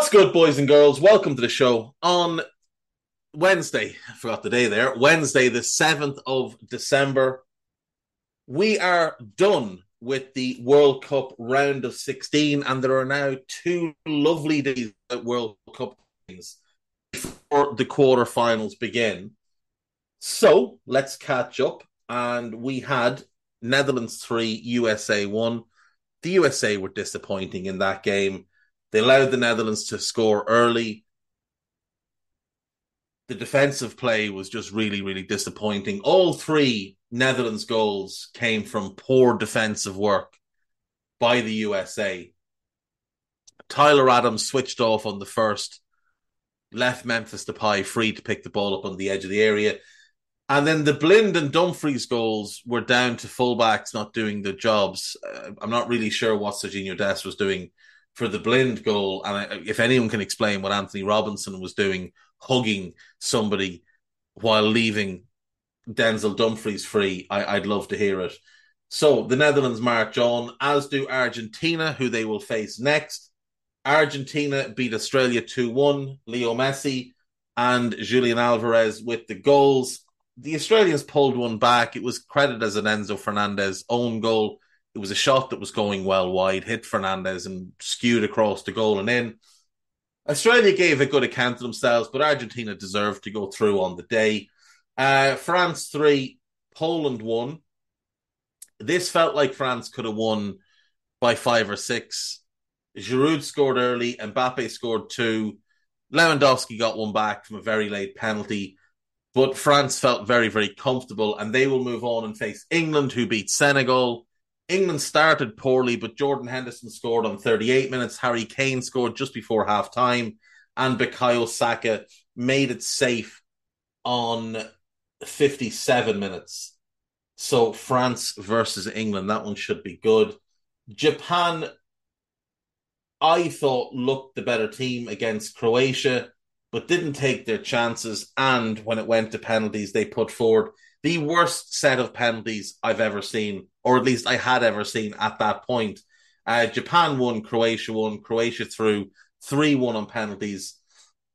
What's good, boys and girls? Welcome to the show on Wednesday. I forgot the day there. Wednesday, the 7th of December. We are done with the World Cup round of 16, and there are now two lovely days at World Cup games before the quarterfinals begin. So let's catch up. And we had Netherlands 3, USA 1. The USA were disappointing in that game they allowed the Netherlands to score early. The defensive play was just really, really disappointing. All three Netherlands goals came from poor defensive work by the USA. Tyler Adams switched off on the first, left Memphis Depay free to pick the ball up on the edge of the area. And then the Blind and Dumfries goals were down to fullbacks not doing their jobs. Uh, I'm not really sure what Serginho Dest was doing for the blind goal. And if anyone can explain what Antonee Robinson was doing, hugging somebody while leaving Denzel Dumfries free, I, would love to hear it. So the Netherlands march on, as do Argentina, who they will face next. Argentina beat Australia 2 1, Leo Messi and Julian Alvarez with the goals. The Australians pulled one back. It was credited as an Enzo Fernandez own goal. It was a shot that was going well wide, hit Fernandez and skewed across the goal and in. Australia gave a good account of themselves, but Argentina deserved to go through on the day. Uh, France three, Poland one. This felt like France could have won by five or six. Giroud scored early, Mbappe scored two. Lewandowski got one back from a very late penalty, but France felt very, very comfortable and they will move on and face England, who beat Senegal. England started poorly, but Jordan Henderson scored on 38 minutes. Harry Kane scored just before half time, and Bukayo Saka made it safe on 57 minutes. So France versus England, that one should be good. Japan, I thought looked the better team against Croatia, but didn't take their chances. And when it went to penalties, they put forward the worst set of penalties I've ever seen, or at least I had ever seen at that point. Uh, Japan won, Croatia won, Croatia threw 3 1 on penalties.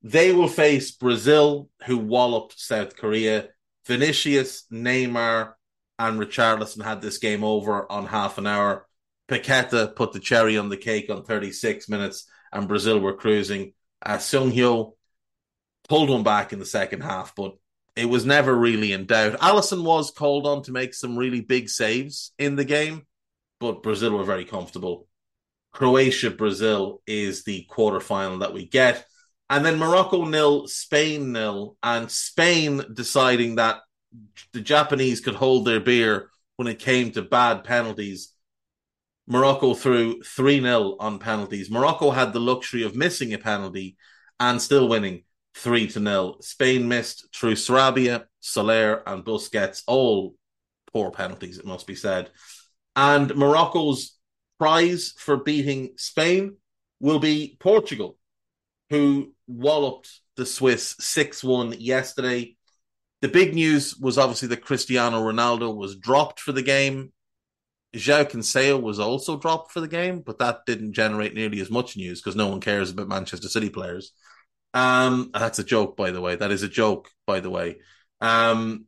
They will face Brazil, who walloped South Korea. Vinicius, Neymar, and Richarlison had this game over on half an hour. Paqueta put the cherry on the cake on 36 minutes, and Brazil were cruising. Uh, Seung-ho pulled one back in the second half, but it was never really in doubt. Alisson was called on to make some really big saves in the game, but Brazil were very comfortable. Croatia Brazil is the quarterfinal that we get. And then Morocco nil, Spain nil, and Spain deciding that the Japanese could hold their beer when it came to bad penalties. Morocco threw 3 0 on penalties. Morocco had the luxury of missing a penalty and still winning 3 to 0. Spain missed through Sarabia, Soler, and Busquets, all poor penalties, it must be said. And Morocco's prize for beating Spain will be Portugal, who walloped the Swiss 6 1 yesterday. The big news was obviously that Cristiano Ronaldo was dropped for the game. João Cancelo was also dropped for the game, but that didn't generate nearly as much news because no one cares about Manchester City players. Um, that's a joke, by the way. That is a joke, by the way. Um,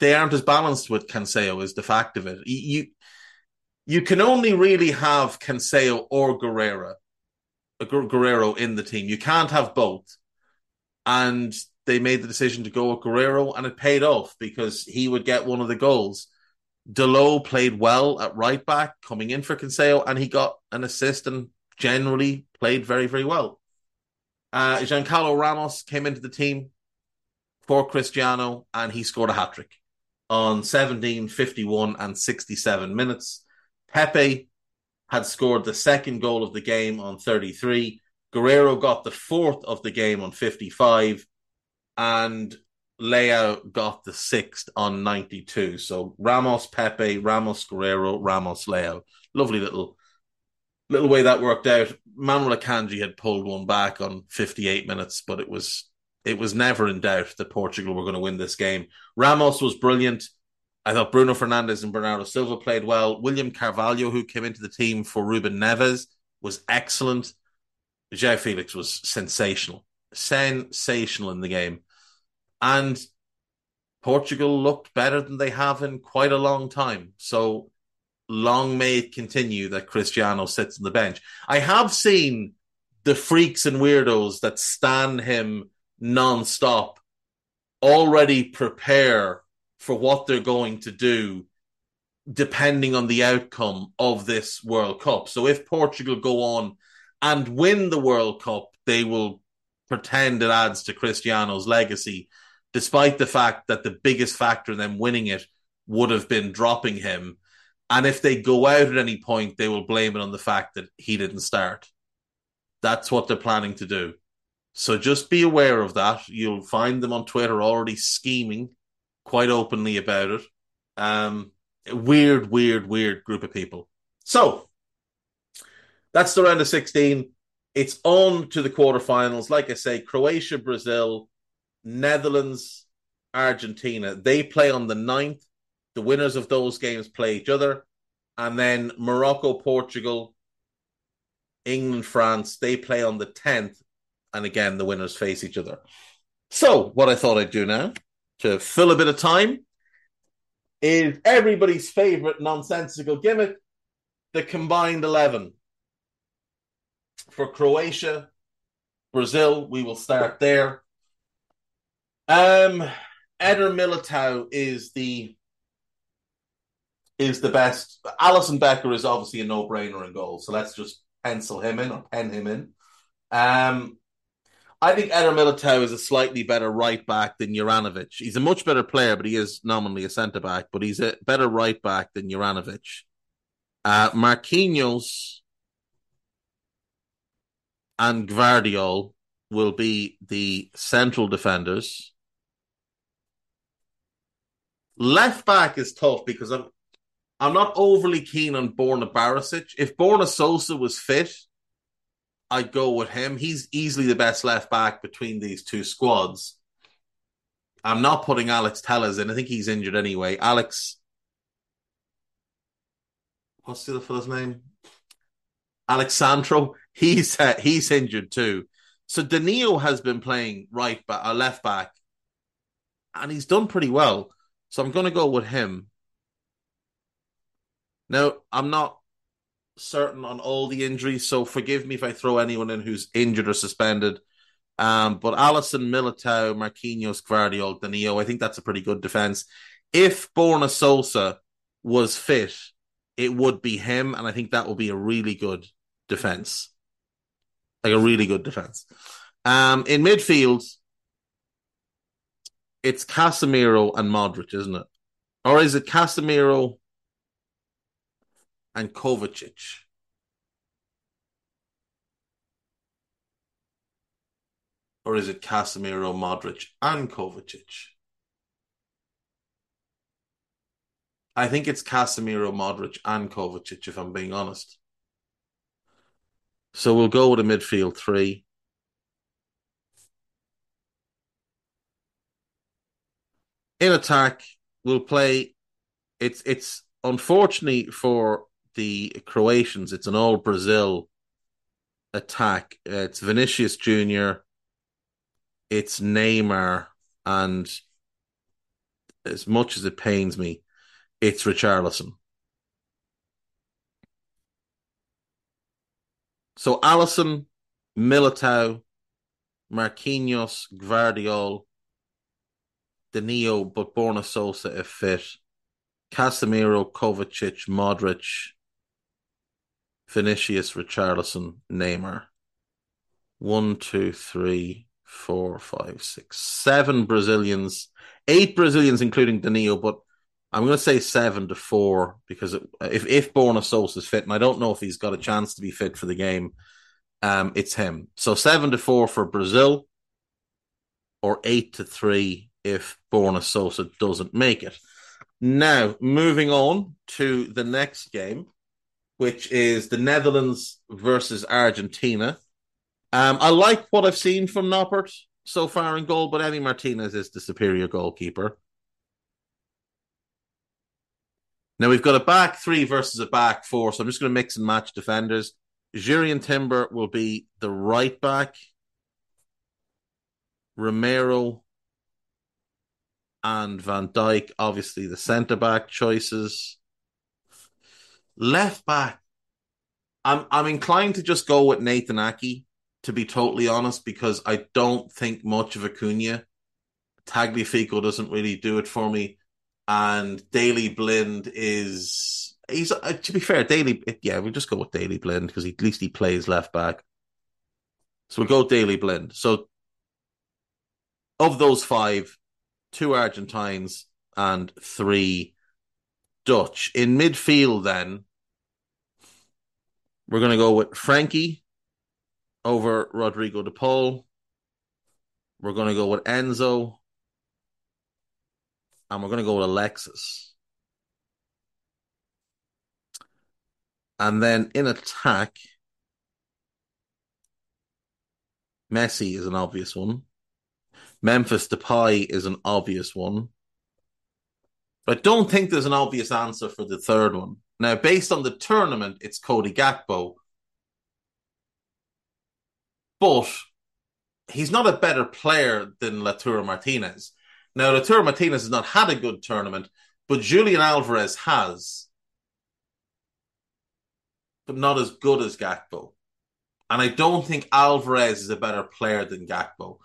they aren't as balanced with Cancelo, is the fact of it. You you can only really have Cancelo or Guerreiro, Guerreiro in the team. You can't have both. And they made the decision to go with Guerreiro, and it paid off because he would get one of the goals. Dalot played well at right back, coming in for Cancelo, and he got an assist and generally played very, very well. Uh, Gonçalo Ramos came into the team for Cristiano, and he scored a hat trick on 17, 51, and 67 minutes. Pepe had scored the second goal of the game on 33. Guerreiro got the fourth of the game on 55 and Leao got the sixth on 92. So Ramos, Pepe, Ramos, Guerreiro, Ramos, Leao. Lovely little little way that worked out. Manuel Akanji had pulled one back on 58 minutes, but it was it was never in doubt that Portugal were going to win this game. Ramos was brilliant. I thought Bruno Fernandes and Bernardo Silva played well. William Carvalho, who came into the team for Ruben Neves, was excellent. João Felix was sensational. Sensational in the game. And Portugal looked better than they have in quite a long time. So long may it continue that Cristiano sits on the bench. I have seen the freaks and weirdos that stand him non-stop already prepare for what they're going to do depending on the outcome of this World Cup. So if Portugal go on and win the World Cup, they will pretend it adds to Cristiano's legacy despite the fact that the biggest factor in them winning it would have been dropping him. And if they go out at any point, they will blame it on the fact that he didn't start. That's what they're planning to do. So just be aware of that. You'll find them on Twitter already scheming quite openly about it. Um, weird, weird, weird group of people. So that's the round of 16. It's on to the quarterfinals. Like I say, Croatia, Brazil, Netherlands, Argentina. They play on the 9th. The winners of those games play each other. And then Morocco, Portugal, England, France, they play on the 10th. And again, the winners face each other. So, what I thought I'd do now to fill a bit of time is everybody's favorite nonsensical gimmick the combined 11. For Croatia, Brazil, we will start there. Um, Eder Militao is the is the best. Alisson Becker is obviously a no brainer in goal, so let's just pencil him in or pen him in. Um, I think Eder Militao is a slightly better right back than Juranovic. He's a much better player, but he is nominally a centre back. But he's a better right back than Juranovic. Uh, Marquinhos and Gvardiol will be the central defenders. Left back is tough because I'm I'm not overly keen on Borna Barisic. If Borna Sosa was fit, I'd go with him. He's easily the best left back between these two squads. I'm not putting Alex Telles in. I think he's injured anyway. Alex, what's the other fellow's name? Alex Sandro. He's uh, he's injured too. So Danilo has been playing right back, uh, left back, and he's done pretty well. So I'm going to go with him. Now I'm not certain on all the injuries, so forgive me if I throw anyone in who's injured or suspended. Um, but Alisson, Militao, Marquinhos, Gvardiol, Danilo, I think that's a pretty good defense. If Borna Sosa was fit, it would be him, and I think that will be a really good defense. Like a really good defense. Um, in midfield, it's Casemiro and Modric, isn't it? Or is it Casemiro and Kovacic? Or is it Casemiro, Modric, and Kovacic? I think it's Casemiro, Modric, and Kovacic, if I'm being honest. So we'll go with a midfield three. In attack, we'll play. It's it's unfortunately for the Croatians, it's an all Brazil attack. It's Vinicius Junior, it's Neymar, and as much as it pains me, it's Richarlison. So Alisson, Militao, Marquinhos, Gvardiol, Danilo, but Borna Sosa if fit, Casemiro, Kovacic, Modric, Vinicius, Richarlison, Neymar. One, two, three, four, five, six, seven Brazilians, eight Brazilians, including Danilo, but I'm going to say seven to four because if if Borna Sosa is fit, and I don't know if he's got a chance to be fit for the game, um, it's him. So seven to four for Brazil, or eight to three if Borna Sosa doesn't make it. Now, moving on to the next game, which is the Netherlands versus Argentina. Um, I like what I've seen from Noppert so far in goal, but Emi Martinez is the superior goalkeeper. Now we've got a back three versus a back four, so I'm just going to mix and match defenders. Jurrien Timber will be the right back. Romero and Van Dijk, obviously the centre back choices. Left back, I'm I'm inclined to just go with Nathan Ake, to be totally honest, because I don't think much of Acuna. Tagliafico doesn't really do it for me and Daley Blind is he's uh, to be fair, Daley yeah, we'll just go with Daley Blind because at least he plays left back. So we'll go Daley Blind. So of those five, two Argentines and three Dutch. In midfield, then we're going to go with Frenkie over Rodrigo de Paul. We're going to go with Enzo and we're going to go with Alexis. And then in attack, Messi is an obvious one. Memphis Depay is an obvious one. But don't think there's an obvious answer for the third one. Now, based on the tournament, it's Cody Gakpo. But he's not a better player than Lautaro Martinez. Now, Lautaro Martinez has not had a good tournament, but Julian Alvarez has, but not as good as Gakpo. And I don't think Alvarez is a better player than Gakpo.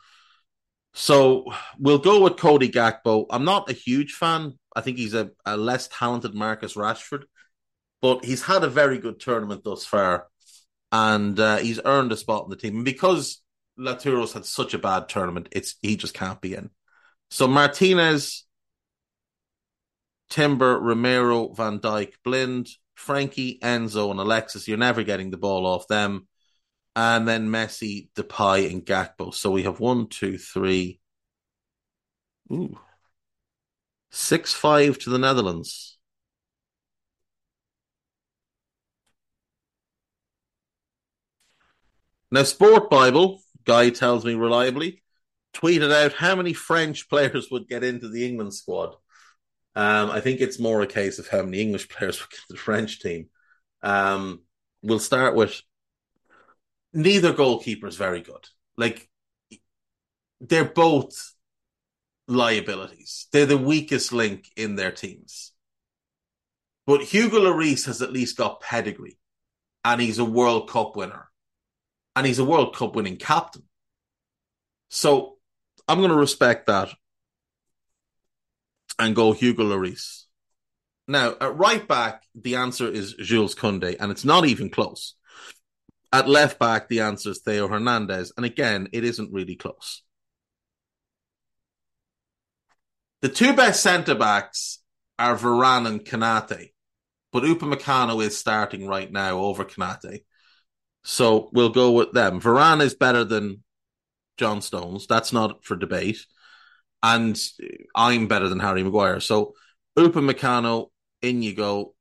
So we'll go with Cody Gakpo. I'm not a huge fan. I think he's a, a less talented Marcus Rashford, but he's had a very good tournament thus far. and uh, he's earned a spot in the team. And because Lautaro's had such a bad tournament, it's he just can't be in. So Martinez, Timber, Romero, Van Dijk, Blind, Frenkie, Enzo, and Alexis. You're never getting the ball off them. And then Messi, Depay, and Gakpo. So we have one, two, three. Ooh. Six five to the Netherlands. Now, Sport Bible guy tells me reliably tweeted out how many French players would get into the England squad. Um, I think it's more a case of how many English players would get the French team. Um, we'll start with neither goalkeeper is very good. Like they're both liabilities. They're the weakest link in their teams. But Hugo Lloris has at least got pedigree, and he's a World Cup winner, and he's a World Cup winning captain. So I'm going to respect that and go Hugo Lloris. Now, at right back, the answer is Jules Koundé, and it's not even close. At left back, the answer is Theo Hernandez, and again, it isn't really close. The two best centre backs are Varane and Konate, but Upamecano is starting right now over Konate. So we'll go with them. Varane is better than John Stones. That's not for debate. And I'm better than Harry Maguire. So Upamecano, in you go.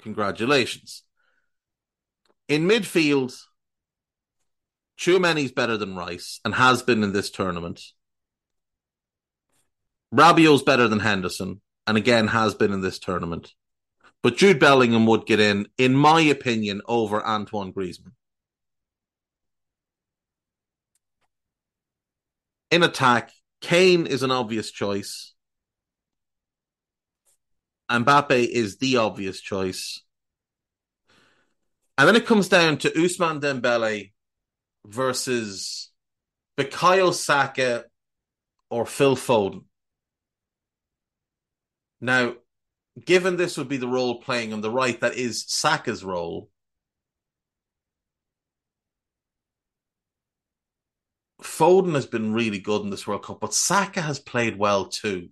Congratulations. In midfield, Tchouameni's better than Rice and has been in this tournament. Rabiot's better than Henderson and again has been in this tournament. But Jude Bellingham would get in, in my opinion, over Antoine Griezmann. In attack, Kane is an obvious choice. Mbappe is the obvious choice. And then it comes down to Ousmane Dembele versus Bukayo Saka or Phil Foden. Now, given this would be the role playing on the right, that is Saka's role. Foden has been really good in this World Cup, but Saka has played well too.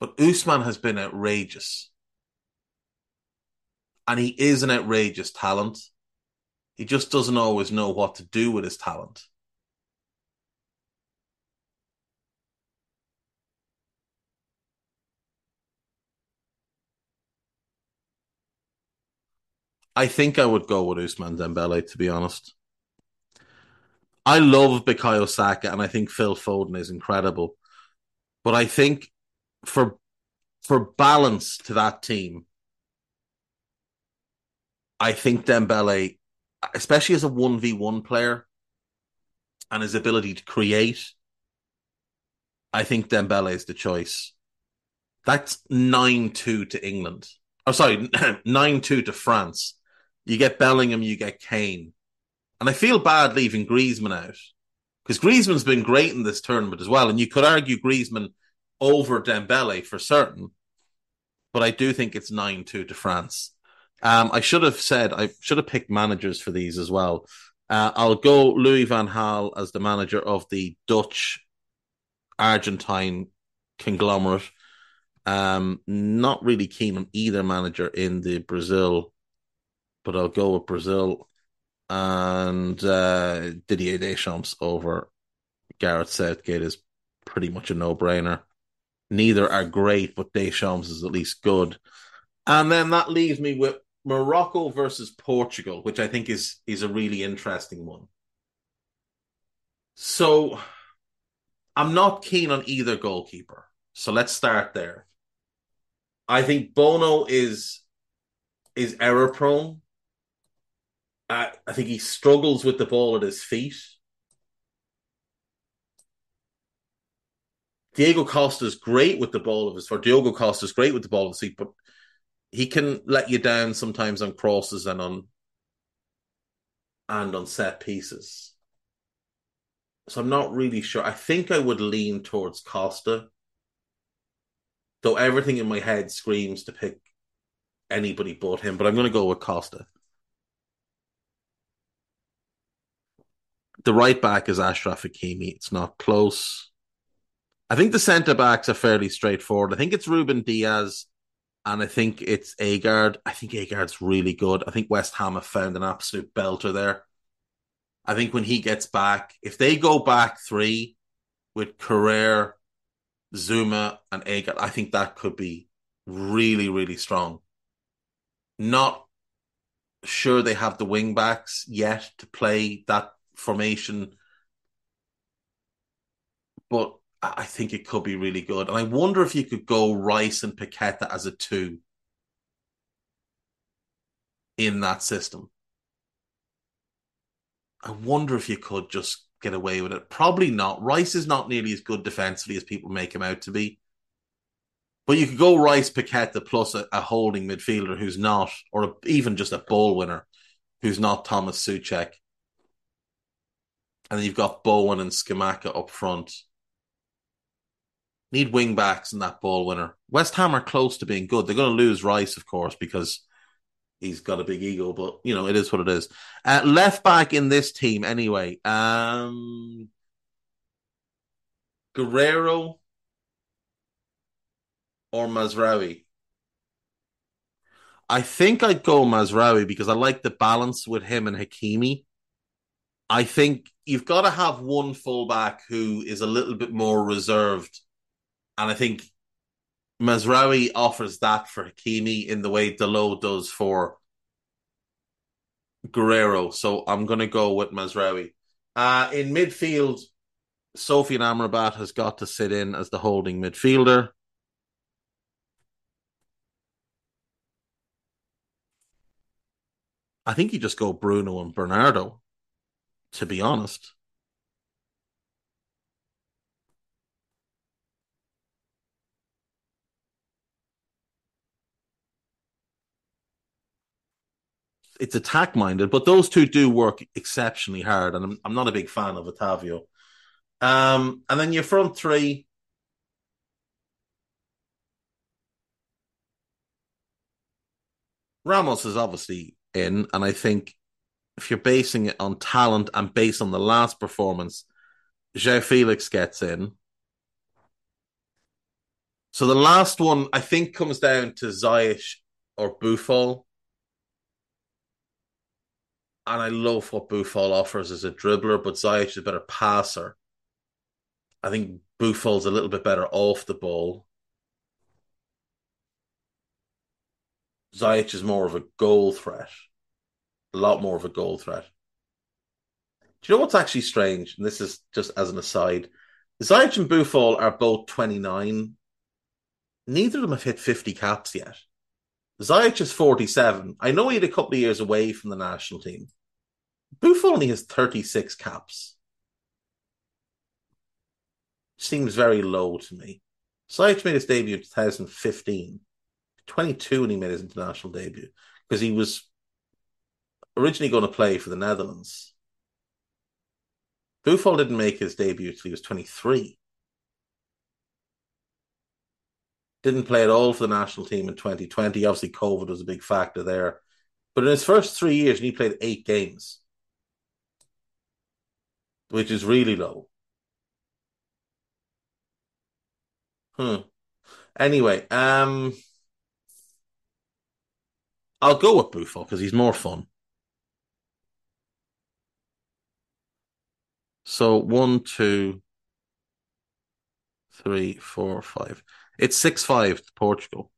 But Ousmane has been outrageous. And he is an outrageous talent. He just doesn't always know what to do with his talent. I think I would go with Ousmane Dembele, to be honest. I love Bukayo Saka, and I think Phil Foden is incredible. But I think for for balance to that team, I think Dembele, especially as a one v one player, and his ability to create, I think Dembele is the choice. That's nine two to England. Oh, sorry, nine two to France. You get Bellingham, you get Kane, and I feel bad leaving Griezmann out because Griezmann's been great in this tournament as well, and you could argue Griezmann over Dembele for certain, but I do think it's nine two to France. Um, I should have said I should have picked managers for these as well. Uh, I'll go Louis van Gaal as the manager of the Dutch Argentine conglomerate. Um, not really keen on either manager in the Brazil, but I'll go with Brazil and uh, Didier Deschamps over Gareth Southgate is pretty much a no brainer. Neither are great, but Deschamps is at least good. And then that leaves me with Morocco versus Portugal, which I think is is a really interesting one. So I'm not keen on either goalkeeper. So let's start there. I think Bono is is error prone. I, think he struggles with the ball at his feet. Diego Costa is great with the ball of his, or Diogo Costa is great with the ball of his feet, but he can let you down sometimes on crosses and on and on set pieces. So I'm not really sure. I think I would lean towards Costa, though everything in my head screams to pick anybody but him, but I'm going to go with Costa. The right back is Achraf Hakimi. It's not close. I think the centre backs are fairly straightforward. I think it's Ruben Dias and I think it's Aguerd. I think Aguerd's really good. I think West Ham have found an absolute belter there. I think when he gets back, if they go back three with Kehrer, Zouma, and Aguerd, I think that could be really, really strong. Not sure they have the wing backs yet to play that formation, but I think it could be really good. And I wonder if you could go Rice and Paqueta as a two in that system. I wonder if you could just get away with it. Probably not. Rice is not nearly as good defensively as people make him out to be. But you could go Rice Paqueta plus a, a holding midfielder who's not, or a, even just a ball winner who's not Thomas Soucek. And then you've got Bowen and Scamacca up front. Need wing backs and that ball winner. West Ham are close to being good. They're going to lose Rice, of course, because he's got a big ego, but you know, it is what it is. Uh, left back in this team, anyway. Um, Guerreiro or Mazraoui? I think I'd go Mazraoui because I like the balance with him and Hakimi. I think you've got to have one fullback who is a little bit more reserved. And I think Mazraoui offers that for Hakimi in the way Dalot does for Guerreiro. So I'm going to go with Mazraoui. Uh, in midfield, Sofyan Amrabat has got to sit in as the holding midfielder. I think you just go Bruno and Bernardo, to be honest. It's attack minded, but those two do work exceptionally hard, and I'm, I'm not a big fan of Otavio. Um, and then your front three. Ramos is obviously in, and I think if you're basing it on talent and based on the last performance, João Felix gets in. So the last one I think comes down to Ziyech or Boufal. And I love what Boufal offers as a dribbler, but Ziyech is a better passer. I think Boufal's a little bit better off the ball. Ziyech is more of a goal threat a lot more of a goal threat. Do you know what's actually strange? And this is just as an aside. Ziyech and Boufal are both 29. Neither of them have hit 50 caps yet. Ziyech is 47. I know he had a couple of years away from the national team. Boufal only has 36 caps. Seems very low to me. Ziyech made his debut in 2015. 22 when he made his international debut because he was originally going to play for the Netherlands. Boufal didn't make his debut until he was 23. Didn't play at all for the national team in 2020. Obviously, COVID was a big factor there. But in his first three years, he played eight games, which is really low. Hmm. Anyway, um, I'll go with Boufal because he's more fun. So one, two, three, four, five. It's six five to Portugal.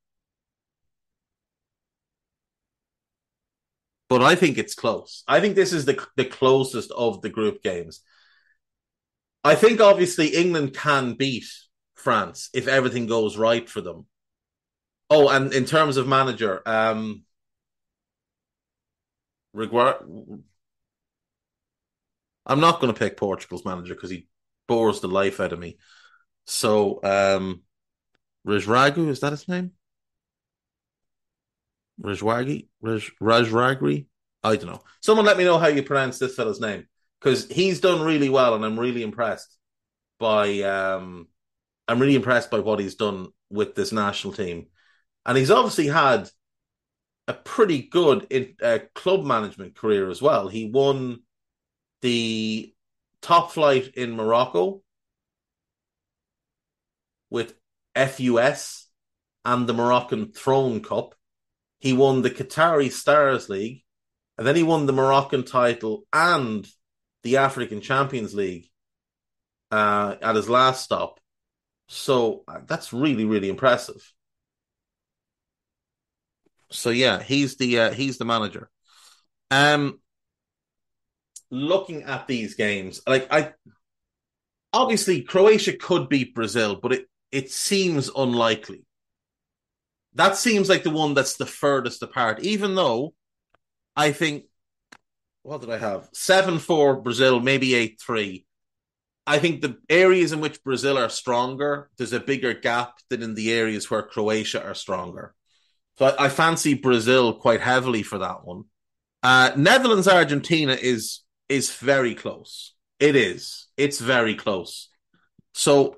But I think it's close. I think this is the the closest of the group games. I think obviously England can beat France if everything goes right for them. Oh, and in terms of manager, um, I'm not going to pick Portugal's manager because he bores the life out of me. So, um, Rajragu, is that his name? Rajwagi? Raj, Rajragri? I don't know. Someone let me know how you pronounce this fella's name because he's done really well and I'm really impressed by um I'm really impressed by what he's done with this national team. And he's obviously had a pretty good in, uh, club management career as well. He won the top flight in Morocco with FUS and the Moroccan Throne Cup. He won the Qatari Stars League, and then he won the Moroccan title and the African Champions League uh, at his last stop. So uh, that's really, really impressive. So yeah, he's the uh, he's the manager. Um, looking at these games, like I, obviously Croatia could beat Brazil, but it it seems unlikely. That seems like the one that's the furthest apart, even though I think what did I have? Seven four Brazil, maybe eight three. I think the areas in which Brazil are stronger, there's a bigger gap than in the areas where Croatia are stronger. So I, I fancy Brazil quite heavily for that one. Uh, Netherlands Argentina is is very close. It is. It's very close. So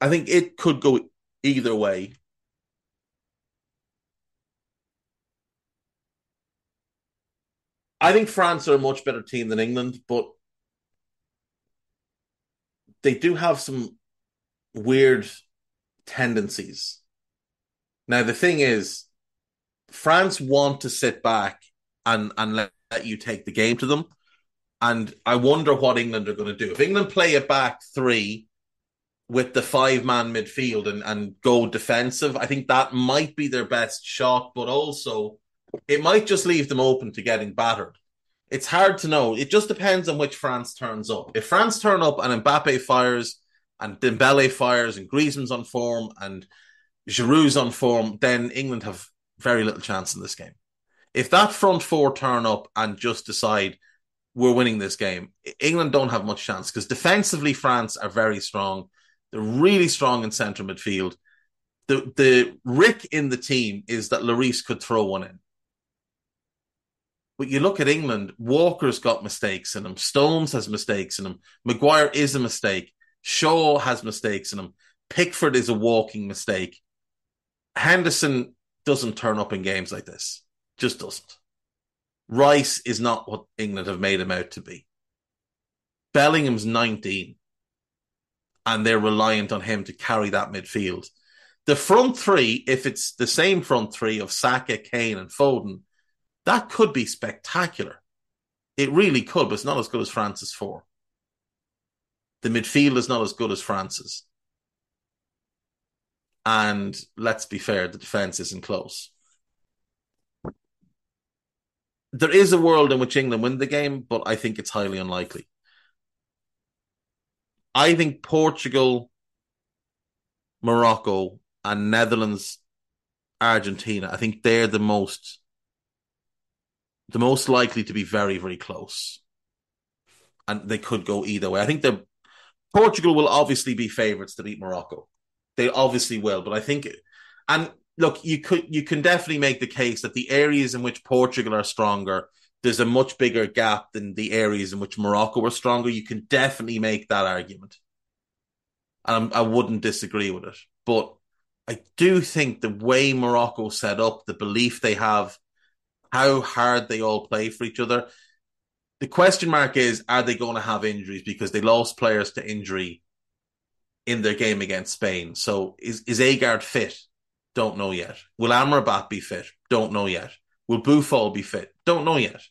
I think it could go either way. I think France are a much better team than England, but they do have some weird tendencies. Now the thing is, France want to sit back and and let, let you take the game to them, and I wonder what England are going to do if England play a back three with the five man midfield and, and go defensive. I think that might be their best shot, but also it might just leave them open to getting battered. It's hard to know. It just depends on which France turns up. If France turn up and Mbappe fires and Dembele fires and Griezmann's on form and Giroud's on form, then England have very little chance in this game. If that front four turn up and just decide we're winning this game, England don't have much chance because defensively France are very strong. They're really strong in centre midfield. The the rick in the team is that Lloris could throw one in. But you look at England, Walker's got mistakes in him. Stones has mistakes in him. Maguire is a mistake. Shaw has mistakes in him. Pickford is a walking mistake. Henderson doesn't turn up in games like this. Just doesn't. Rice is not what England have made him out to be. Bellingham's 19, and they're reliant on him to carry that midfield. The front three, if it's the same front three of Saka, Kane, and Foden, that could be spectacular. It really could, but it's not as good as France's four. The midfield is not as good as France's. And let's be fair, the defense isn't close. There is a world in which England win the game, but I think it's highly unlikely. I think Portugal, Morocco, and Netherlands, Argentina, I think they're the most the most likely to be very, very close. And they could go either way. I think the Portugal will obviously be favourites to beat Morocco. They obviously will, but I think and look, you could you can definitely make the case that the areas in which Portugal are stronger, there's a much bigger gap than the areas in which Morocco were stronger. You can definitely make that argument. And I wouldn't disagree with it. But I do think the way Morocco set up, the belief they have how hard they all play for each other. The question mark is are they going to have injuries because they lost players to injury in their game against Spain? So is, is Aguerd fit? Don't know yet. Will Amrabat be fit? Don't know yet. Will Boufal be fit? Don't know yet.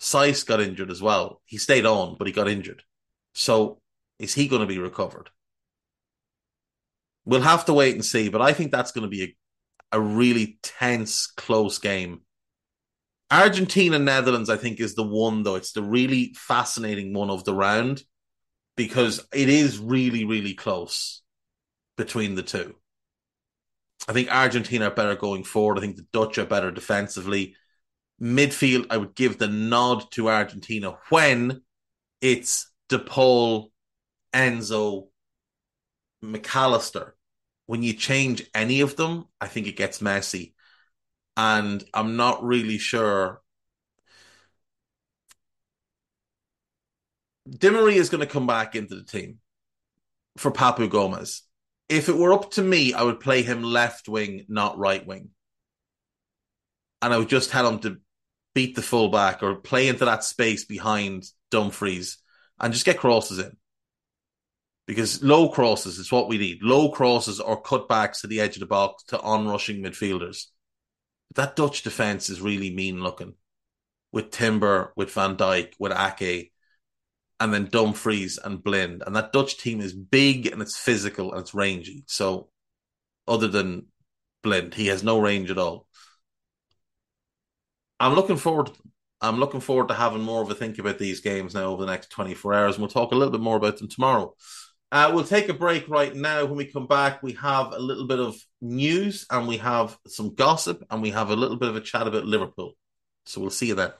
Saïss got injured as well. He stayed on, but he got injured. So is he going to be recovered? We'll have to wait and see, but I think that's going to be a a really tense, close game. Argentina Netherlands, I think, is the one though. It's the really fascinating one of the round because it is really, really close between the two. I think Argentina are better going forward. I think the Dutch are better defensively. Midfield, I would give the nod to Argentina when it's DePaul, Enzo, McAllister when you change any of them, I think it gets messy. And I'm not really sure. Di Maria is going to come back into the team for Papu Gomez. If it were up to me, I would play him left wing, not right wing. And I would just tell him to beat the fullback or play into that space behind Dumfries and just get crosses in. Because low crosses is what we need. Low crosses or cutbacks to the edge of the box to onrushing midfielders. That Dutch defence is really mean looking. With Timber, with Van Dijk, with Ake, and then Dumfries and Blind. And that Dutch team is big and it's physical and it's rangy. So other than Blind, he has no range at all. I'm looking forward. I'm looking forward to having more of a think about these games now over the next 24 hours. And we'll talk a little bit more about them tomorrow. Uh, we'll take a break right now. When we come back, we have a little bit of news and we have some gossip and we have a little bit of a chat about Liverpool. So we'll see you then.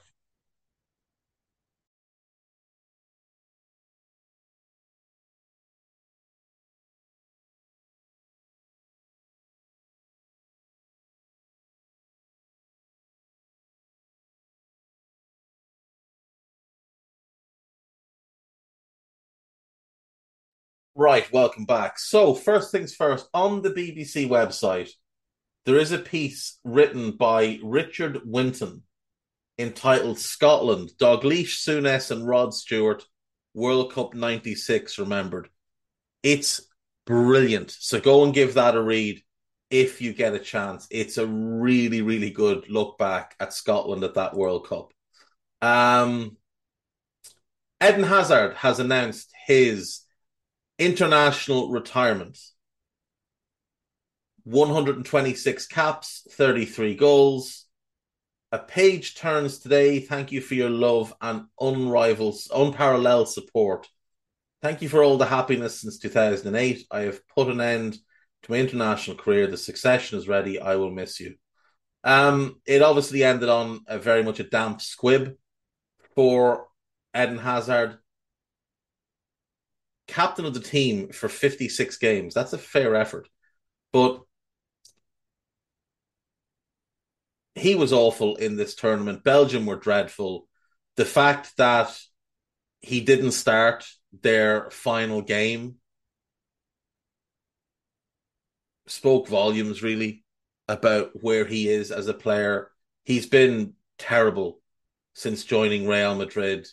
Right, welcome back. So, first things first, on the BBC website, there is a piece written by Richard Winton entitled Scotland, Dalglish, Souness, and Rod Stewart, World Cup 96 remembered. It's brilliant. So, go and give that a read if you get a chance. It's a really, really good look back at Scotland at that World Cup. Um, Eden Hazard has announced his international retirement 126 caps, 33 goals. A page turns today. Thank you for your love and unrivaled, unparalleled support. Thank you for all the happiness since 2008. I have put an end to my international career. The succession is ready. I will miss you. Um, it obviously ended on a very much a damp squib for Eden Hazard captain of the team for 56 games. That's a fair effort. But he was awful in this tournament. Belgium were dreadful. The fact that he didn't start their final game spoke volumes, really, about where he is as a player. He's been terrible since joining Real Madrid.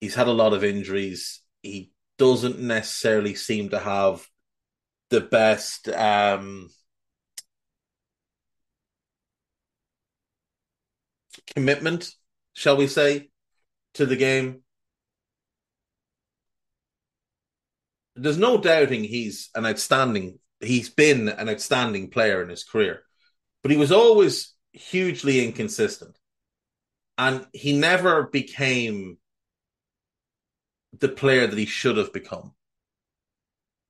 He's had a lot of injuries. He doesn't necessarily seem to have the best um, commitment, shall we say, to the game. There's no doubting he's an outstanding, he's been an outstanding player in his career, but he was always hugely inconsistent. And he never became the player that he should have become.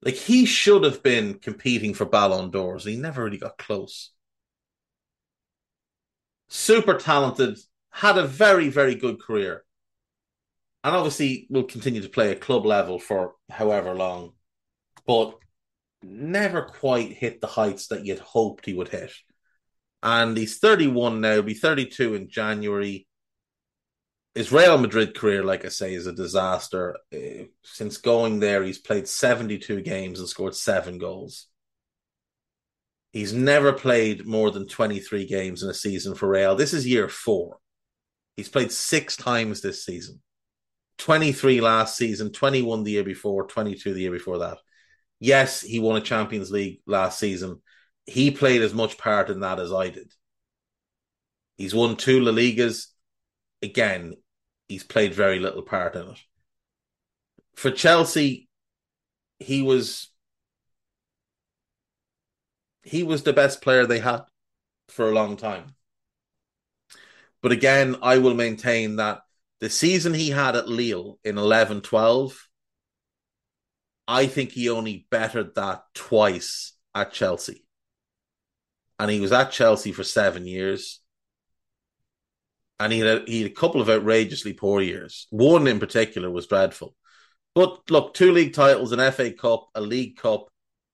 Like he should have been competing for Ballon d'Ors. He never really got close. Super talented, had a very, very good career. And obviously will continue to play at club level for however long, but never quite hit the heights that you'd hoped he would hit. And he's 31 now, he'll be 32 in January his Real Madrid career, like I say, is a disaster. Uh, since going there, he's played 72 games and scored seven goals. He's never played more than 23 games in a season for Real. This is year four. He's played six times this season 23 last season, 21 the year before, 22 the year before that. Yes, he won a Champions League last season. He played as much part in that as I did. He's won two La Ligas again, he's played very little part in it. For Chelsea, he was he was the best player they had for a long time. But again, I will maintain that the season he had at Lille in 11 12, I think he only bettered that twice at Chelsea. And he was at Chelsea for seven years and he had a, he had a couple of outrageously poor years. One in particular was dreadful. But look, two league titles, an FA Cup, a League Cup,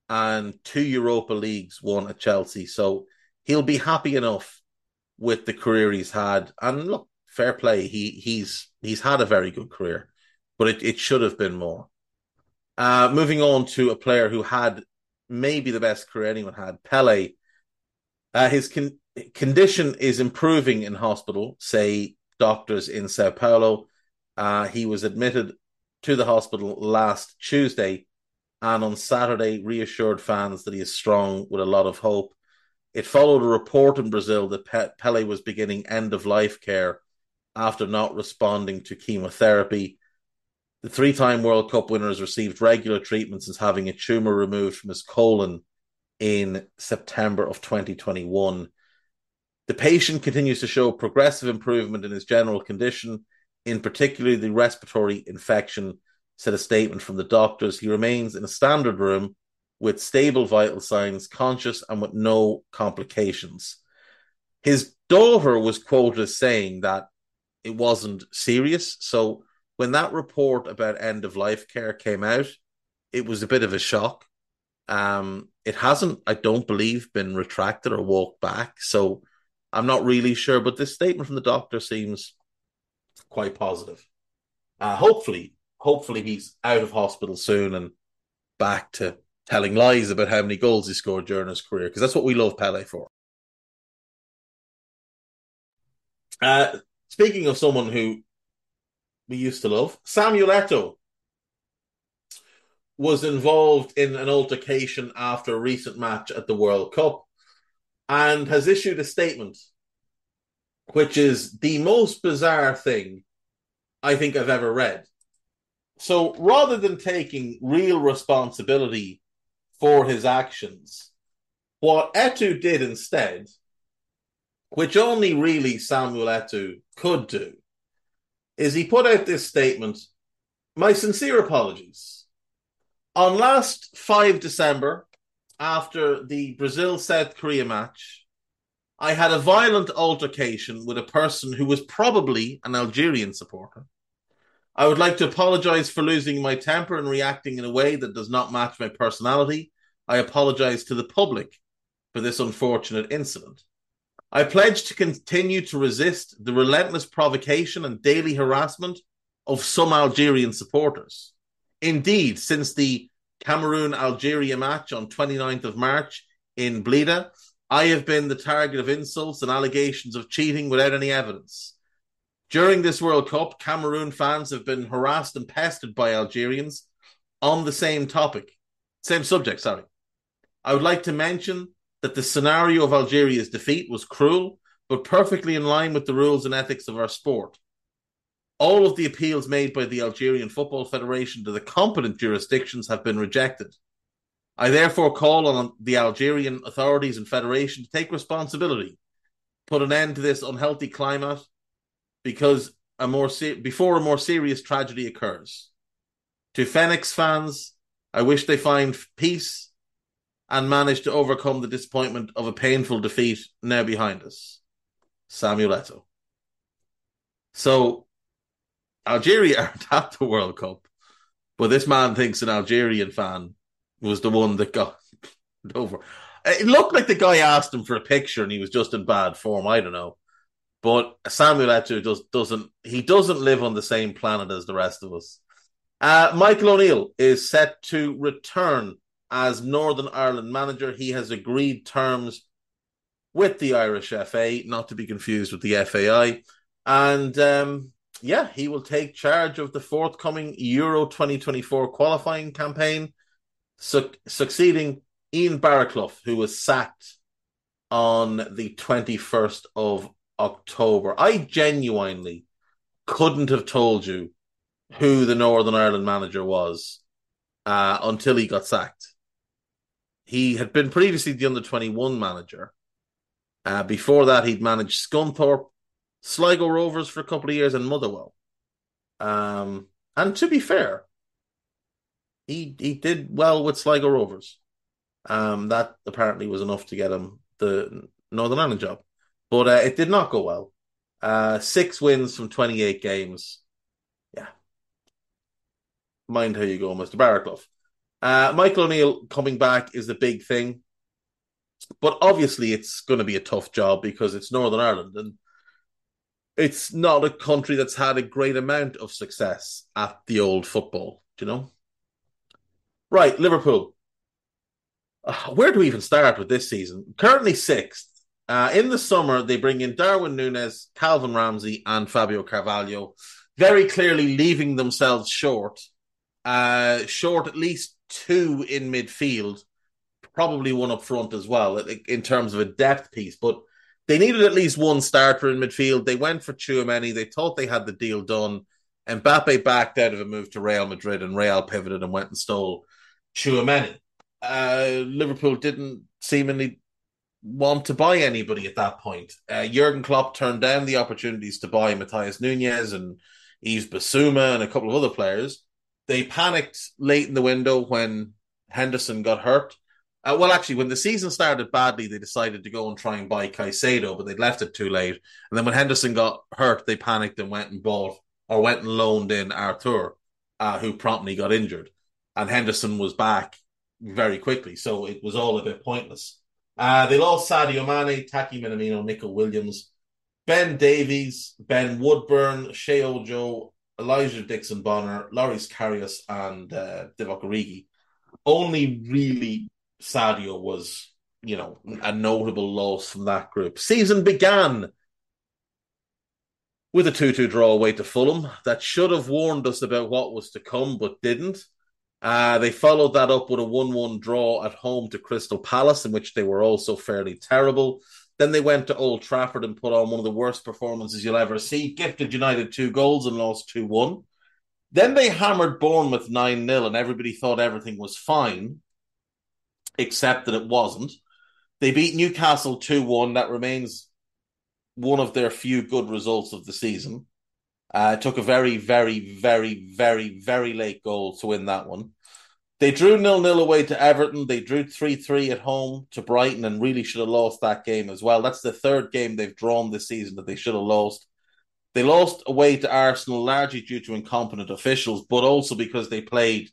and two Europa Leagues won at Chelsea. So he'll be happy enough with the career he's had. And look, fair play. He he's he's had a very good career, but it, it should have been more. Uh, moving on to a player who had maybe the best career anyone had. Pele, uh, his con- condition is improving in hospital, say doctors in Sao Paulo. Uh, he was admitted to the hospital last Tuesday and on Saturday reassured fans that he is strong with a lot of hope. It followed a report in Brazil that Pe- Pele was beginning end of life care after not responding to chemotherapy. The three time World Cup winner has received regular treatment since having a tumour removed from his colon in September of 2021. The patient continues to show progressive improvement in his general condition, in particular the respiratory infection, said a statement from the doctors. He remains in a standard room with stable vital signs, conscious and with no complications. His daughter was quoted as saying that it wasn't serious. So when that report about end of life care came out, it was a bit of a shock. Um, it hasn't, I don't believe, been retracted or walked back. So I'm not really sure, but this statement from the doctor seems quite positive. Uh, hopefully, hopefully he's out of hospital soon and back to telling lies about how many goals he scored during his career because that's what we love Pele for. Uh, speaking of someone who we used to love, Samuel Eto'o was involved in an altercation after a recent match at the World Cup and has issued a statement, which is the most bizarre thing I think I've ever read. So rather than taking real responsibility for his actions, what Eto'o did instead, which only really Samuel Eto'o could do, is he put out this statement My sincere apologies. On last 5 December, after the Brazil South Korea match, I had a violent altercation with a person who was probably an Algerian supporter. I would like to apologize for losing my temper and reacting in a way that does not match my personality. I apologize to the public for this unfortunate incident. I pledge to continue to resist the relentless provocation and daily harassment of some Algerian supporters. Indeed, since the Cameroon Algeria match on 29th of March in Blida. I have been the target of insults and allegations of cheating without any evidence. During this World Cup, Cameroon fans have been harassed and pestered by Algerians on the same topic, same subject, sorry. I would like to mention that the scenario of Algeria's defeat was cruel, but perfectly in line with the rules and ethics of our sport. All of the appeals made by the Algerian Football Federation to the competent jurisdictions have been rejected. I therefore call on the Algerian authorities and federation to take responsibility, put an end to this unhealthy climate, because a more se- before a more serious tragedy occurs. To Fennecs fans, I wish they find peace and manage to overcome the disappointment of a painful defeat now behind us. Samuel Eto'o. So Algeria aren't at the World Cup, but this man thinks an Algerian fan was the one that got over. It looked like the guy asked him for a picture and he was just in bad form. I don't know. But Samuel Eto'o does, doesn't he doesn't live on the same planet as the rest of us. Uh, Michael O'Neill is set to return as Northern Ireland manager. He has agreed terms with the Irish FA, not to be confused with the FAI. And um, yeah, he will take charge of the forthcoming Euro 2024 qualifying campaign, su- succeeding Ian Barraclough, who was sacked on the 21st of October. I genuinely couldn't have told you who the Northern Ireland manager was uh, until he got sacked. He had been previously the under 21 manager. Uh, before that, he'd managed Scunthorpe, Sligo Rovers for a couple of years, and Motherwell. Um, and to be fair, he he did well with Sligo Rovers. Um, that apparently was enough to get him the Northern Ireland job but uh, it did not go well. Uh, six wins from 28 games. Yeah. Mind how you go, Mr. Barraclough. Uh, Michael O'Neill coming back is the big thing. But obviously, it's going to be a tough job because it's Northern Ireland and it's not a country that's had a great amount of success at the old football, you know? Right, Liverpool. Uh, where do we even start with this season? Currently sixth. Uh, in the summer, they bring in Darwin Núñez, Calvin Ramsey, and Fabio Carvalho, very clearly leaving themselves short. Uh, short at least two in midfield, probably one up front as well in terms of a depth piece. But they needed at least one starter in midfield. They went for Tchouameni. They thought they had the deal done. and Mbappe backed out of a move to Real Madrid, and Real pivoted and went and stole Tchouameni. Uh, Liverpool didn't seemingly want to buy anybody at that point. Uh, Jurgen Klopp turned down the opportunities to buy Matheus Nunes and Yves Bissouma and a couple of other players. They panicked late in the window when Henderson got hurt. Uh, well, actually, when the season started badly, they decided to go and try and buy Caicedo, but they'd left it too late. And then when Henderson got hurt, they panicked and went and bought or went and loaned in Arthur, uh, who promptly got injured. And Henderson was back very quickly, so it was all a bit pointless. Uh, they lost Sadio Mane, Taki Minamino, Neco Williams, Ben Davies, Ben Woodburn, Sheyi Ojo, Elijah Dixon Bonner, Loris Karius, and uh, Divock Origi. Only really Sadio was, you know, a notable loss from that group. Season began with a 2 2 draw away to Fulham that should have warned us about what was to come, but didn't. Uh, they followed that up with a 1 1 draw at home to Crystal Palace, in which they were also fairly terrible. Then they went to Old Trafford and put on one of the worst performances you'll ever see. Gifted United two goals and lost 2 1. Then they hammered Bournemouth 9 0, and everybody thought everything was fine, except that it wasn't. They beat Newcastle 2 1. That remains one of their few good results of the season. Uh, took a very, very, very, very, very late goal to win that one. They drew nil nil away to Everton. They drew 3 3 at home to Brighton and really should have lost that game as well. That's the third game they've drawn this season that they should have lost. They lost away to Arsenal largely due to incompetent officials, but also because they played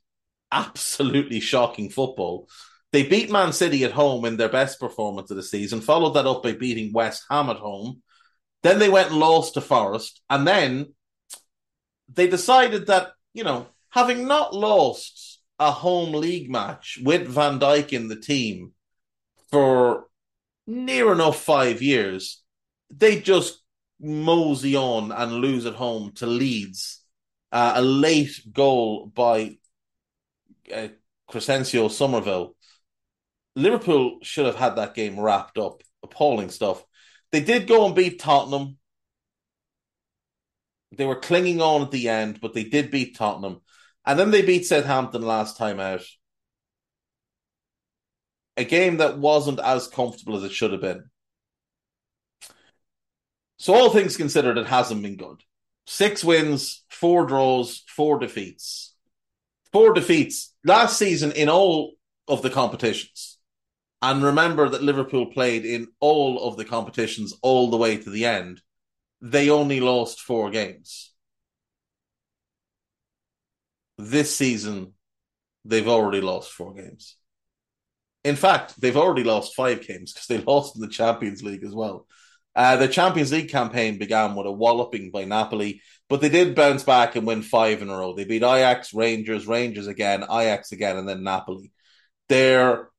absolutely shocking football. They beat Man City at home in their best performance of the season, followed that up by beating West Ham at home. Then they went and lost to Forest, and then they decided that, you know, having not lost a home league match with Van Dijk in the team for near enough five years, they just mosey on and lose at home to Leeds. Uh, a late goal by uh, Crysencio Summerville. Liverpool should have had that game wrapped up. Appalling stuff. They did go and beat Tottenham they were clinging on at the end, but they did beat Tottenham. And then they beat Southampton last time out. A game that wasn't as comfortable as it should have been. So, all things considered, it hasn't been good. Six wins, four draws, four defeats. Four defeats last season in all of the competitions. And remember that Liverpool played in all of the competitions all the way to the end they only lost four games. This season, they've already lost four games. In fact, they've already lost five games because they lost in the Champions League as well. Uh, the Champions League campaign began with a walloping by Napoli, but they did bounce back and win five in a row. They beat Ajax, Rangers, Rangers again, Ajax again, and then Napoli. They're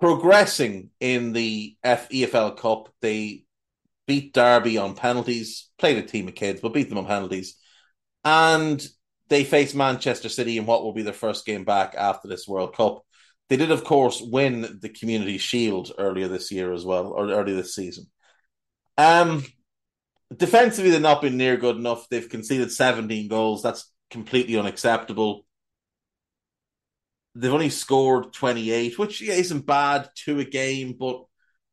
progressing in the F- EFL Cup. They beat Derby on penalties, played a team of kids, but beat them on penalties. And they face Manchester City in what will be their first game back after this World Cup. They did, of course, win the Community Shield earlier this year as well, or earlier this season. Um, defensively, they've not been near good enough. They've conceded 17 goals. That's completely unacceptable. They've only scored 28, which isn't bad to a game, but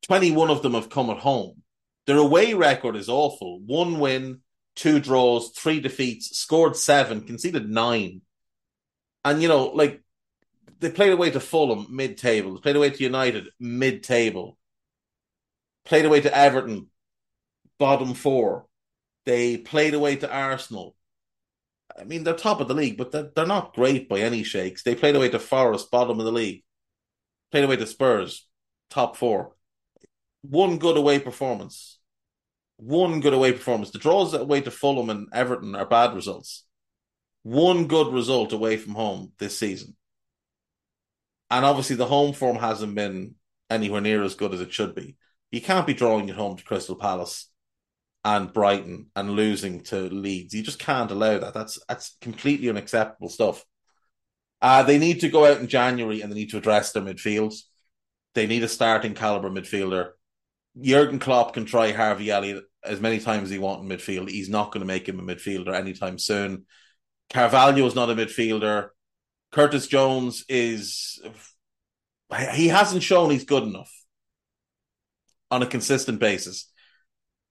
21 of them have come at home. Their away record is awful. One win, two draws, three defeats, scored seven, conceded nine. And, you know, like, they played away to Fulham, mid table. They played away to United, mid table. Played away to Everton, bottom four. They played away to Arsenal. I mean, they're top of the league, but they're, they're not great by any shakes. They played away to Forest, bottom of the league. Played away to Spurs, top four. One good away performance one good away performance. The draws away to Fulham and Everton are bad results. One good result away from home this season. And obviously, the home form hasn't been anywhere near as good as it should be. You can't be drawing at home to Crystal Palace and Brighton and losing to Leeds. You just can't allow that. That's that's completely unacceptable stuff. Uh, they need to go out in January and they need to address their midfield. They need a starting caliber midfielder. Jurgen Klopp can try Harvey Elliott as many times as he wants in midfield. He's not going to make him a midfielder anytime soon. Carvalho is not a midfielder. Curtis Jones is he hasn't shown he's good enough on a consistent basis.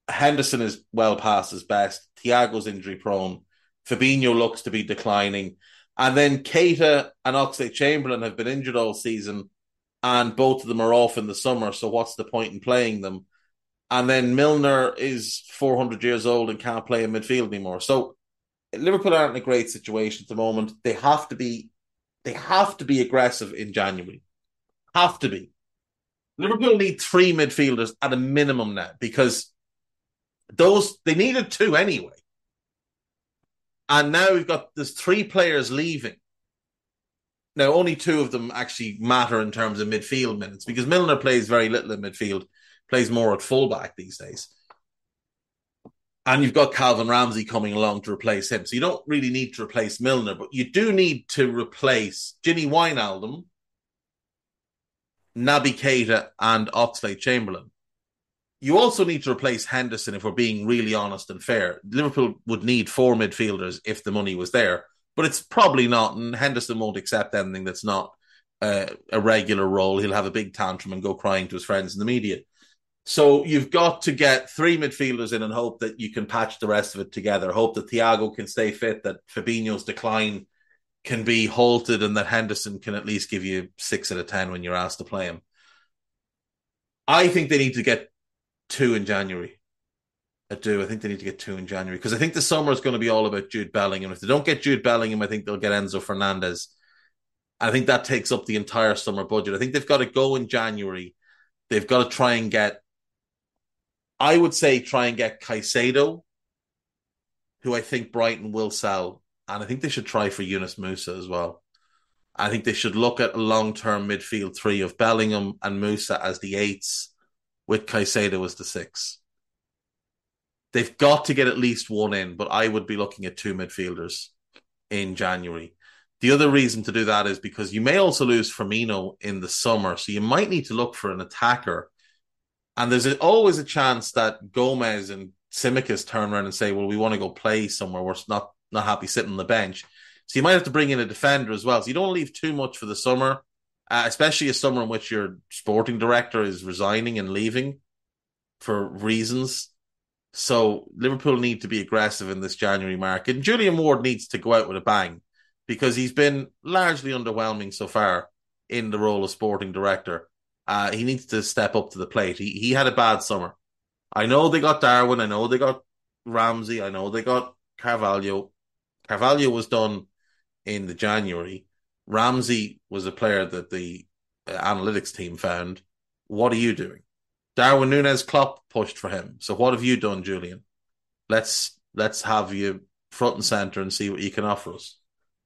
Henderson is well past his best. Thiago's injury prone. Fabinho looks to be declining. And then Keita and Oxley Chamberlain have been injured all season, and both of them are off in the summer. So what's the point in playing them? And then Milner is 400 years old and can't play in midfield anymore. So Liverpool aren't in a great situation at the moment. They have to be, they have to be aggressive in January. Have to be. Liverpool need three midfielders at a minimum now because those they needed two anyway. And now we've got there's three players leaving. Now only two of them actually matter in terms of midfield minutes because Milner plays very little in midfield, plays more at fullback these days. And you've got Calvin Ramsey coming along to replace him. So you don't really need to replace Milner, but you do need to replace Gini Wijnaldum, Naby Keita, and Oxley Chamberlain you also need to replace Henderson if we're being really honest and fair. Liverpool would need four midfielders if the money was there, but it's probably not. And Henderson won't accept anything that's not uh, a regular role. He'll have a big tantrum and go crying to his friends in the media. So you've got to get three midfielders in and hope that you can patch the rest of it together. Hope that Thiago can stay fit, that Fabinho's decline can be halted, and that Henderson can at least give you six out of ten when you're asked to play him. I think they need to get two in January. I do. I think they need to get two in January because I think the summer is going to be all about Jude Bellingham. If they don't get Jude Bellingham, I think they'll get Enzo Fernandez. I think that takes up the entire summer budget. I think they've got to go in January. They've got to try and get, I would say, try and get Caicedo, who I think Brighton will sell. And I think they should try for Yunus Musah as well. I think they should look at a long term midfield three of Bellingham and Musah as the eights with Caicedo as the six. They've got to get at least one in, but I would be looking at two midfielders in January. The other reason to do that is because you may also lose Firmino in the summer, so you might need to look for an attacker. And there's always a chance that Gomez and Tsimikas turn around and say, "Well, we want to go play somewhere. We're not not happy sitting on the bench." So you might have to bring in a defender as well. So you don't leave too much for the summer uh, especially a summer in which your sporting director is resigning and leaving for reasons. So Liverpool need to be aggressive in this January market. And Julian Ward needs to go out with a bang because he's been largely underwhelming so far in the role of sporting director. Uh, he needs to step up to the plate. He he had a bad summer. I know they got Darwin. I know they got Ramsey. I know they got Carvalho. Carvalho was done in the January. Ramsey was a player that the analytics team found. What are you doing? Darwin Nunez Klopp pushed for him. So what have you done, Julian? Let's let's have you front and center and see what you can offer us.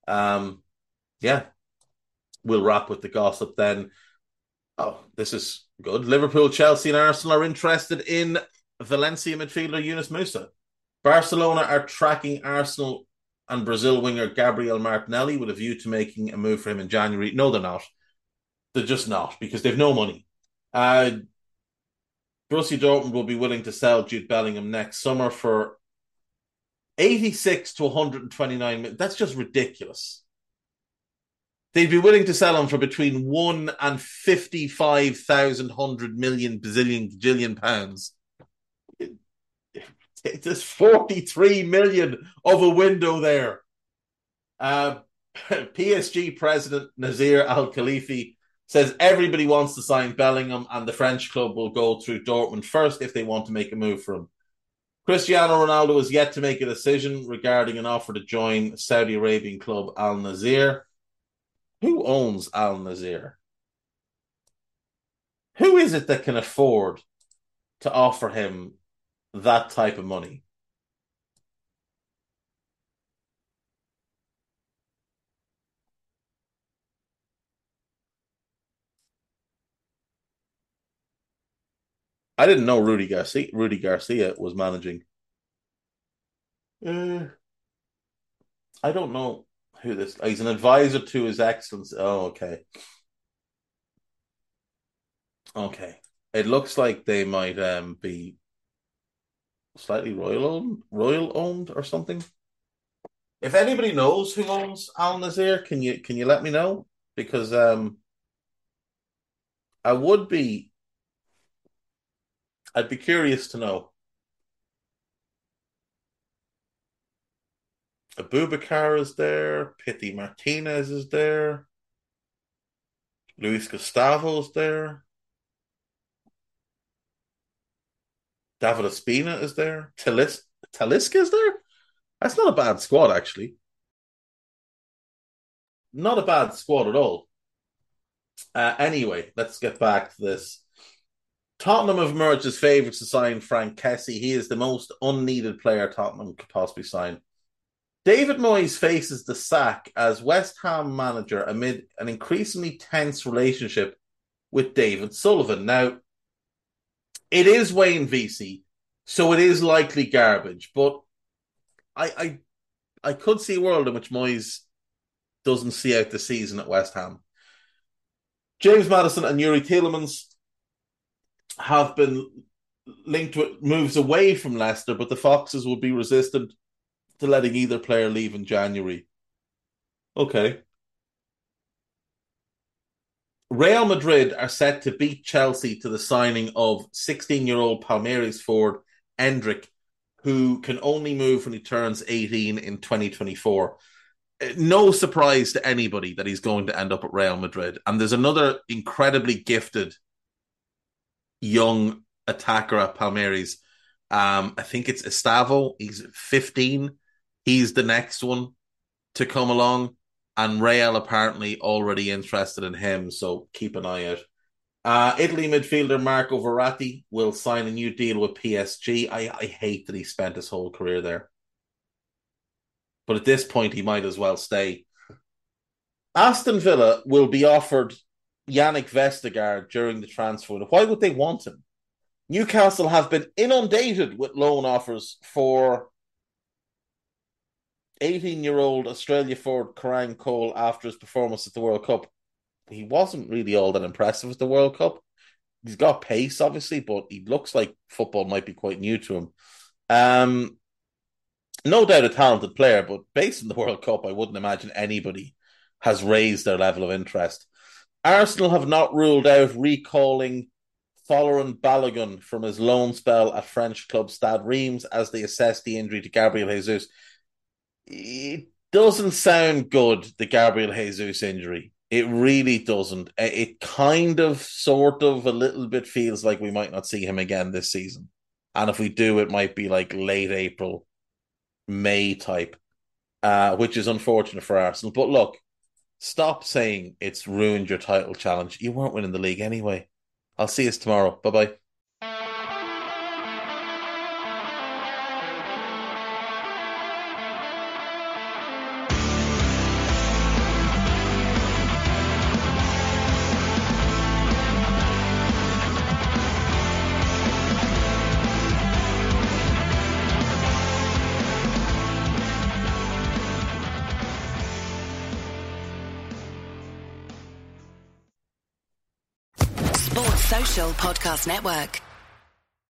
Um, yeah, we'll wrap with the gossip then. Oh, this is good. Liverpool, Chelsea, and Arsenal are interested in Valencia midfielder Yunus Musah. Barcelona are tracking Arsenal and Brazil winger Gabriel Martinelli with a view to making a move for him in January. No, they're not. They're just not because they've no money. Uh, Borussia Dortmund will be willing to sell Jude Bellingham next summer for 86 to 129 million. That's just ridiculous. They'd be willing to sell him for between one and 55,000 million bazillion gajillion pounds. There's 43 million of a window there. Uh, PSG president Nasser Al Khelaifi says everybody wants to sign Bellingham, and the French club will go through Dortmund first if they want to make a move for him. Cristiano Ronaldo has yet to make a decision regarding an offer to join Saudi Arabian club Al Nassr. Who owns Al Nassr? Who is it that can afford to offer him that type of money. I didn't know Rudy Garcia Rudy Garcia was managing. Uh, I don't know who this. Oh, he's an advisor to His Excellency. Oh, okay. Okay. It looks like they might um, be slightly royal owned, royal owned or something. If anybody knows who owns Al Nassr, can you can you let me know? Because um I would be I'd be curious to know. Aboubakar is there, Pity Martinez is there, Luis Gustavo is there. David Ospina is there. Talis Talisca is there. That's not a bad squad, actually. Not a bad squad at all. Uh, anyway, let's get back to this. Tottenham have emerged as favourites to sign Franck Kessie. He is the most unneeded player Tottenham could possibly sign. David Moyes faces the sack as West Ham manager amid an increasingly tense relationship with David Sullivan. Now, it is Wayne Veysey, so it is likely garbage. But I, I, I could see a world in which Moyes doesn't see out the season at West Ham. James Maddison and Youri Tielemans have been linked with moves away from Leicester, but the Foxes would be resistant to letting either player leave in January. Okay. Real Madrid are set to beat Chelsea to the signing of 16 year old Palmeiras forward Endrick, who can only move when he turns 18 in 2024. No surprise to anybody that he's going to end up at Real Madrid. And there's another incredibly gifted young attacker at Palmeiras. Um, I think it's Estevao. He's 15. He's the next one to come along and Real apparently already interested in him, so keep an eye out. Uh, Italy midfielder Marco Verratti will sign a new deal with PSG. I, I hate that he spent his whole career there. But at this point, he might as well stay. Aston Villa will be offered Jannik Vestergaard during the transfer. Why would they want him? Newcastle have been inundated with loan offers for 18 year old Australia forward Garang Kuol after his performance at the World Cup. He wasn't really all that impressive at the World Cup. He's got pace, obviously, but he looks like football might be quite new to him. Um, no doubt a talented player, but based on the World Cup, I wouldn't imagine anybody has raised their level of interest. Arsenal have not ruled out recalling Folarin Balogun from his loan spell at French club Stade Reims as they assess the injury to Gabriel Jesus it doesn't sound good, the Gabriel Jesus injury. It really doesn't. It kind of, sort of, a little bit feels like we might not see him again this season. And if we do, it might be like late April, May type, uh, which is unfortunate for Arsenal. But look, stop saying it's ruined your title challenge. You weren't winning the league anyway. I'll see you tomorrow. Bye bye. Podcast Network.